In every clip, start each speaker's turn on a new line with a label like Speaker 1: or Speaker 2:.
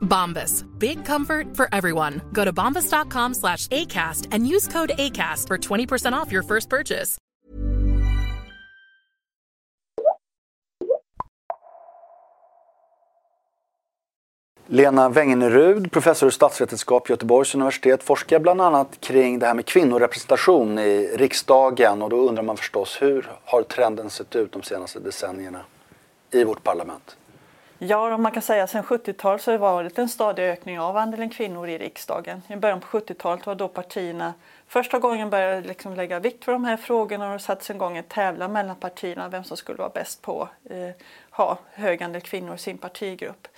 Speaker 1: Bombas. Big comfort for everyone. Go to bombas.com slash ACAST and use code ACAST for 20% off your first purchase.
Speaker 2: Lena Wengenerud, professor i statsvetenskap Göteborgs universitet, forskar bland annat kring det här med kvinnorepresentation i riksdagen. Och då undrar man förstås hur har trenden sett ut de senaste decennierna i vårt parlament?
Speaker 3: Ja, man kan säga att sedan 70-talet så har det varit en stadig ökning av andelen kvinnor i riksdagen. I början på 70-talet var då partierna första gången började liksom lägga vikt för de här frågorna och det sattes igång en tävlan mellan partierna vem som skulle vara bäst på att eh, ha hög andel kvinnor i sin partigrupp.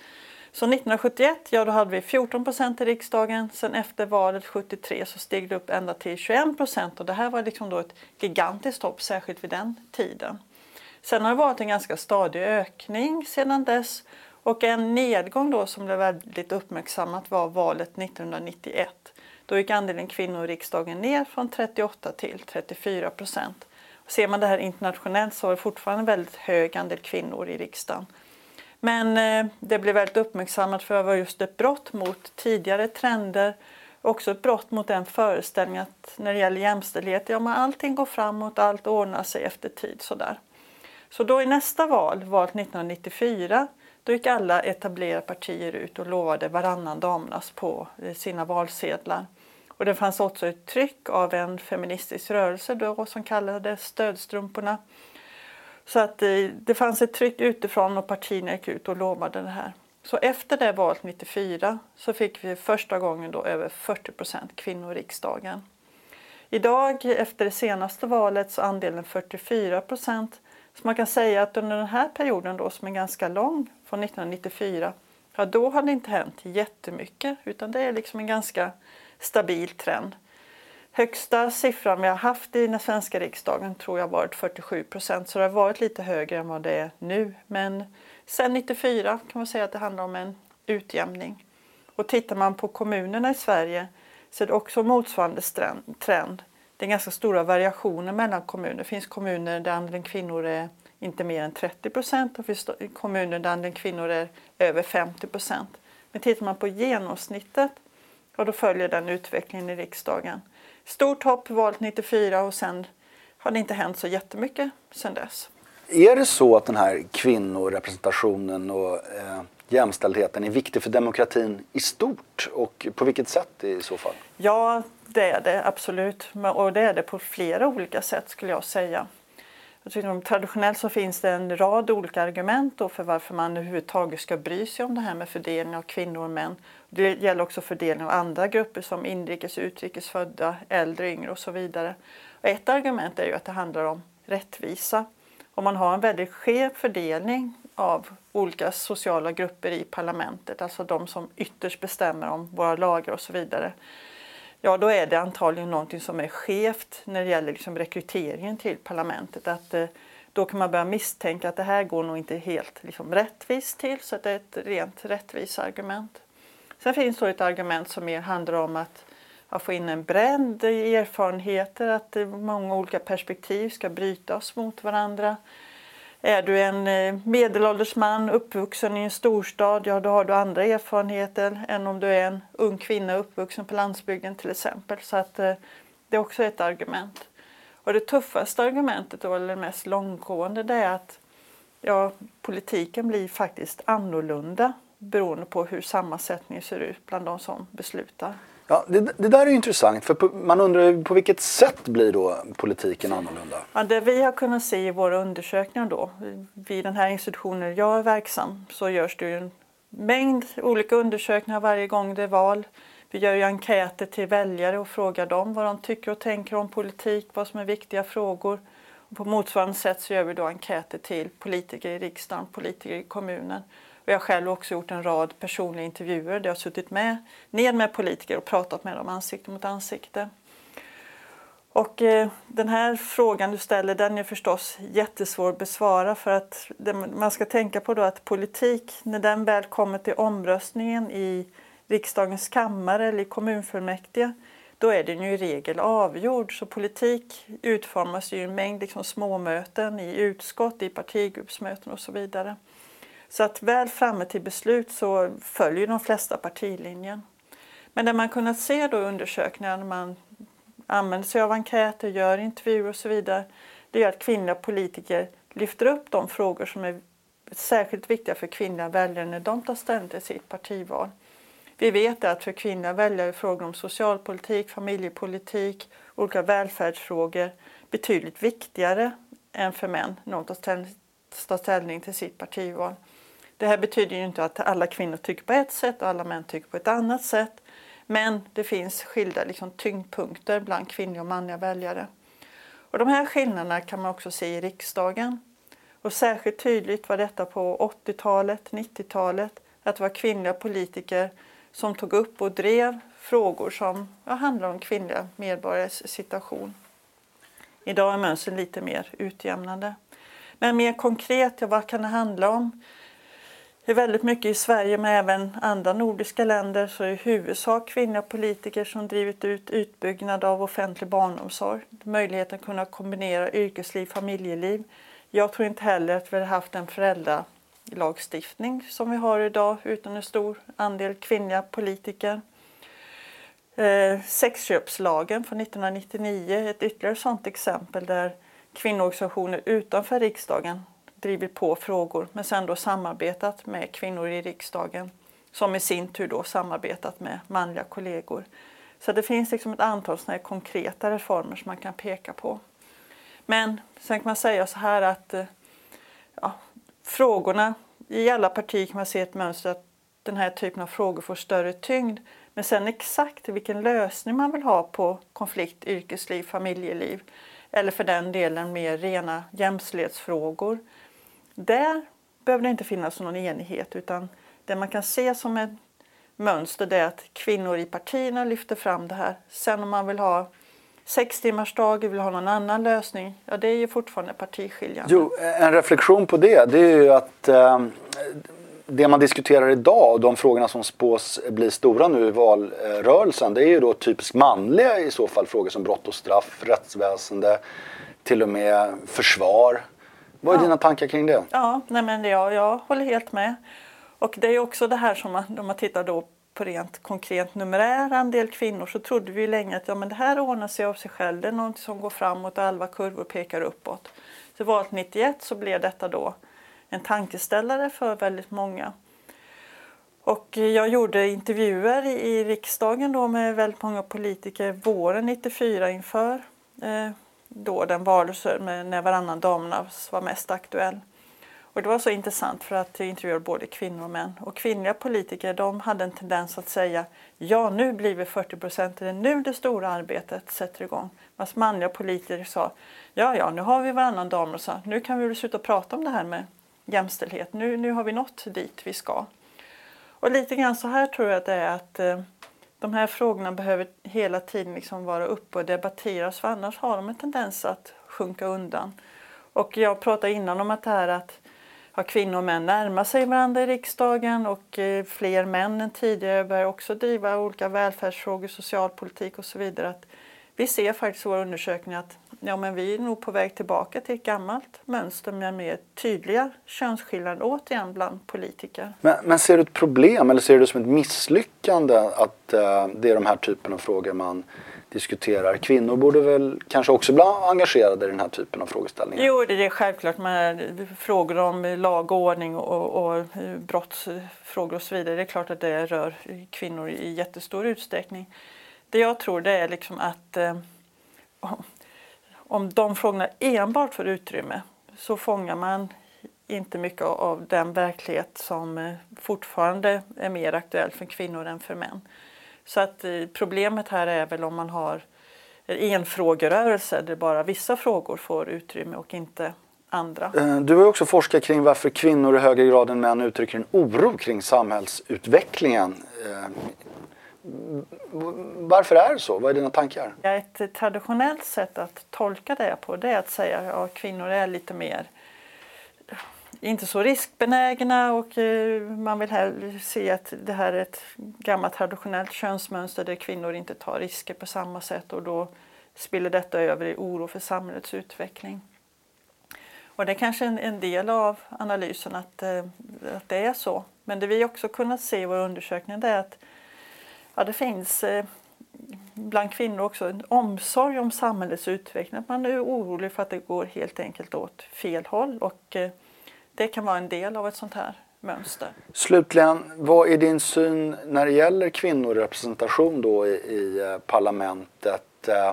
Speaker 3: Så 1971, ja då hade vi 14 procent i riksdagen. Sen efter valet 73 så steg det upp ända till 21 procent och det här var liksom då ett gigantiskt hopp, särskilt vid den tiden. Sen har det varit en ganska stadig ökning sedan dess och en nedgång då som blev väldigt uppmärksammat var valet 1991. Då gick andelen kvinnor i riksdagen ner från 38 till 34 procent. Ser man det här internationellt så är det fortfarande en väldigt hög andel kvinnor i riksdagen. Men eh, det blev väldigt uppmärksammat för att var just ett brott mot tidigare trender. Också ett brott mot den föreställningen att när det gäller jämställdhet, ja men allting går framåt, allt ordnar sig efter tid sådär. Så då i nästa val, valet 1994, då gick alla etablerade partier ut och lovade varannan damernas på eh, sina valsedlar. Och det fanns också ett tryck av en feministisk rörelse då som kallades Stödstrumporna. Så att det, det fanns ett tryck utifrån och partierna gick ut och lovade det här. Så efter det valet 94 så fick vi första gången då över 40 procent kvinnor i riksdagen. Idag efter det senaste valet så är andelen 44 procent. Så man kan säga att under den här perioden då som är ganska lång från 1994 ja då har det inte hänt jättemycket utan det är liksom en ganska stabil trend. Högsta siffran vi har haft i den svenska riksdagen tror jag varit 47 procent så det har varit lite högre än vad det är nu. Men sen 94 kan man säga att det handlar om en utjämning. Och tittar man på kommunerna i Sverige så är det också motsvarande trend. Det är ganska stora variationer mellan kommuner. Det finns kommuner där andelen kvinnor är inte mer än 30 procent och det finns kommuner där andelen kvinnor är över 50 procent. Men tittar man på genomsnittet och då följer den utvecklingen i riksdagen. Stort hopp valet 94 och sen har det inte hänt så jättemycket sen dess.
Speaker 2: Är det så att den här kvinnorepresentationen och eh, jämställdheten är viktig för demokratin i stort och på vilket sätt i så fall?
Speaker 3: Ja, det är det absolut och det är det på flera olika sätt skulle jag säga. Jag tycker, traditionellt så finns det en rad olika argument för varför man överhuvudtaget ska bry sig om det här med fördelning av kvinnor och män. Det gäller också fördelning av andra grupper som inrikes och utrikesfödda, äldre, yngre och så vidare. Och ett argument är ju att det handlar om rättvisa. Om man har en väldigt skev fördelning av olika sociala grupper i parlamentet, alltså de som ytterst bestämmer om våra lagar och så vidare, ja då är det antagligen någonting som är skevt när det gäller liksom rekryteringen till parlamentet. Att, eh, då kan man börja misstänka att det här går nog inte helt liksom, rättvist till, så att det är ett rent rättviseargument. Sen finns det ett argument som mer handlar om att, att få in en bredd i erfarenheter, att eh, många olika perspektiv ska brytas mot varandra. Är du en eh, medelålders man uppvuxen i en storstad, ja då har du andra erfarenheter än om du är en ung kvinna uppvuxen på landsbygden till exempel. Så att eh, det är också ett argument. Och det tuffaste argumentet, eller det mest långtgående, det är att ja, politiken blir faktiskt annorlunda beroende på hur sammansättningen ser ut bland de som beslutar.
Speaker 2: Ja, det, det, där är intressant för man undrar på vilket sätt blir då politiken annorlunda?
Speaker 3: Ja, det vi har kunnat se i våra undersökningar då, vid den här institutionen jag är verksam, så görs det ju en mängd olika undersökningar varje gång det är val. Vi gör ju enkäter till väljare och frågar dem vad de tycker och tänker om politik, vad som är viktiga frågor. Och på motsvarande sätt så gör vi då enkäter till politiker i riksdagen, politiker i kommunen. Och jag har själv också gjort en rad personliga intervjuer där jag har suttit med, ner med politiker och pratat med dem ansikte mot ansikte. Och eh, den här frågan du ställer den är förstås jättesvår att besvara för att det, man ska tänka på då att politik, när den väl kommer till omröstningen i riksdagens kammare eller i kommunfullmäktige, då är den ju i regel avgjord. Så politik utformas ju i en mängd liksom småmöten i utskott, i partigruppsmöten och så vidare. Så att väl framme till beslut så följer de flesta partilinjen. Men det man kunnat se då i undersökningar när man använder sig av enkäter, gör intervjuer och så vidare, det är att kvinnliga politiker lyfter upp de frågor som är särskilt viktiga för kvinnliga väljare när de tar ställning till sitt partival. Vi vet att för kvinnliga väljare är frågor om socialpolitik, familjepolitik, olika välfärdsfrågor betydligt viktigare än för män när de tar ställning till sitt partival. Det här betyder ju inte att alla kvinnor tycker på ett sätt och alla män tycker på ett annat sätt. Men det finns skilda liksom, tyngdpunkter bland kvinnliga och manliga väljare. Och de här skillnaderna kan man också se i riksdagen. Och särskilt tydligt var detta på 80-talet, 90-talet, att det var kvinnliga politiker som tog upp och drev frågor som ja, handlar om kvinnliga medborgares situation. Idag är mönstren lite mer utjämnande. Men mer konkret, ja, vad kan det handla om? Det är väldigt mycket i Sverige men även andra nordiska länder så är det i huvudsak kvinnliga politiker som drivit ut utbyggnad av offentlig barnomsorg. Möjligheten att kunna kombinera yrkesliv och familjeliv. Jag tror inte heller att vi hade haft en föräldralagstiftning som vi har idag utan en stor andel kvinnliga politiker. Eh, sexköpslagen från 1999 är ett ytterligare sådant exempel där kvinnoorganisationer utanför riksdagen drivit på frågor men sen då samarbetat med kvinnor i riksdagen som i sin tur då samarbetat med manliga kollegor. Så det finns liksom ett antal såna konkreta reformer som man kan peka på. Men sen kan man säga så här att eh, ja, frågorna i alla partier kan man se ett mönster att den här typen av frågor får större tyngd. Men sen exakt vilken lösning man vill ha på konflikt, yrkesliv, familjeliv eller för den delen mer rena jämställdhetsfrågor där behöver det inte finnas någon enighet utan det man kan se som ett mönster det är att kvinnor i partierna lyfter fram det här. Sen om man vill ha sex timmars dag, vill ha någon annan lösning, ja det är ju fortfarande partiskiljande.
Speaker 2: Jo, en reflektion på det, det är ju att eh, det man diskuterar idag, och de frågorna som spås bli stora nu i valrörelsen, det är ju då typiskt manliga i så fall frågor som brott och straff, rättsväsende, till och med försvar. Vad är ja. dina tankar kring det?
Speaker 3: Ja, nej men jag, jag håller helt med. Och det är också det här som man, om man tittar då på rent konkret numerär andel kvinnor så trodde vi länge att ja, men det här ordnar sig av sig själv. Det är något som går framåt och alla kurvor pekar uppåt. Så valet 91 så blev detta då en tankeställare för väldigt många. Och jag gjorde intervjuer i riksdagen då med väldigt många politiker våren 94 inför eh, då den valrörelse när varannan damernas var mest aktuell. Och det var så intressant för att jag intervjuade både kvinnor och män. Och kvinnliga politiker de hade en tendens att säga ja nu blir vi 40 procent, det är nu det stora arbetet sätter igång. Medan manliga politiker sa ja ja nu har vi varannan damernas, nu kan vi väl sluta prata om det här med jämställdhet, nu, nu har vi nått dit vi ska. Och lite grann så här tror jag att det är att eh, de här frågorna behöver hela tiden liksom vara uppe och debatteras för annars har de en tendens att sjunka undan. Och jag pratade innan om att det här att ja, kvinnor och män närmar sig varandra i riksdagen och eh, fler män än tidigare börjar också driva olika välfärdsfrågor, socialpolitik och så vidare. Att vi ser faktiskt i våra undersökningar att ja, men vi är nog på väg tillbaka till ett gammalt mönster med mer tydliga könsskillnader återigen bland politiker.
Speaker 2: Men, men, ser du ett problem eller ser du det som ett misslyckande att uh, det är de här typen av frågor man diskuterar. Kvinnor borde väl kanske också bli engagerade i den här typen av frågeställningar?
Speaker 3: Jo, det är självklart med frågor om lag och ordning och, och brottsfrågor och så vidare. Det är klart att det rör kvinnor i jättestor utsträckning. Det jag tror det är liksom att eh, om de frågorna enbart får utrymme så fångar man inte mycket av den verklighet som eh, fortfarande är mer aktuell för kvinnor än för män. Så att eh, problemet här är väl om man har enfrågerörelse där bara vissa frågor får utrymme och inte andra.
Speaker 2: Eh, du har också forskat kring varför kvinnor i högre grad än män uttrycker en oro kring samhällsutvecklingen. Varför är det så? Vad är dina tankar?
Speaker 3: Ett traditionellt sätt att tolka det på det är att säga att ja, kvinnor är lite mer inte så riskbenägna och eh, man vill hellre se att det här är ett gammalt traditionellt könsmönster där kvinnor inte tar risker på samma sätt och då spiller detta över i oro för samhällets utveckling. Och det är kanske en, en del av analysen att, eh, att det är så. Men det vi också kunnat se i våra undersökningar är att ja, det finns eh, bland kvinnor också en omsorg om samhällets utveckling. Att man är orolig för att det går helt enkelt åt fel håll. Och, eh, det kan vara en del av ett sånt här mönster.
Speaker 2: Slutligen, vad är din syn när det gäller kvinnorepresentation då i, i eh, parlamentet? Eh,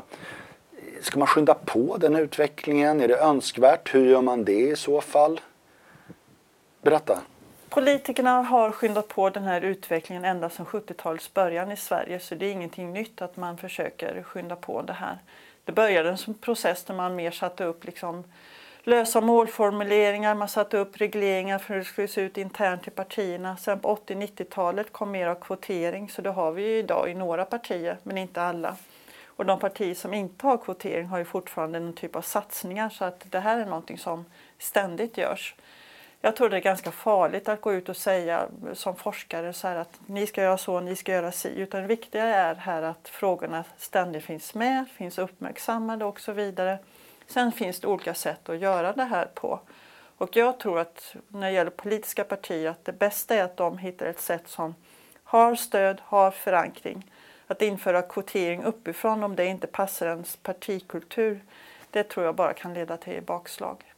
Speaker 2: ska man skynda på den utvecklingen? Är det önskvärt? Hur gör man det i så fall? Berätta.
Speaker 3: Politikerna har skyndat på den här utvecklingen ända sedan 70-talets början i Sverige så det är ingenting nytt att man försöker skynda på det här. Det började som process där man mer satte upp liksom lösa målformuleringar, man satte upp regleringar för hur det skulle se ut internt i partierna. Sen på 80-90-talet kom mer av kvotering så det har vi ju idag i några partier men inte alla. Och de partier som inte har kvotering har ju fortfarande någon typ av satsningar så att det här är någonting som ständigt görs. Jag tror det är ganska farligt att gå ut och säga som forskare så att ni ska göra så, ni ska göra si. Utan det viktiga är här att frågorna ständigt finns med, finns uppmärksammade och så vidare. Sen finns det olika sätt att göra det här på. Och jag tror att när det gäller politiska partier att det bästa är att de hittar ett sätt som har stöd, har förankring. Att införa kvotering uppifrån om det inte passar ens partikultur, det tror jag bara kan leda till bakslag.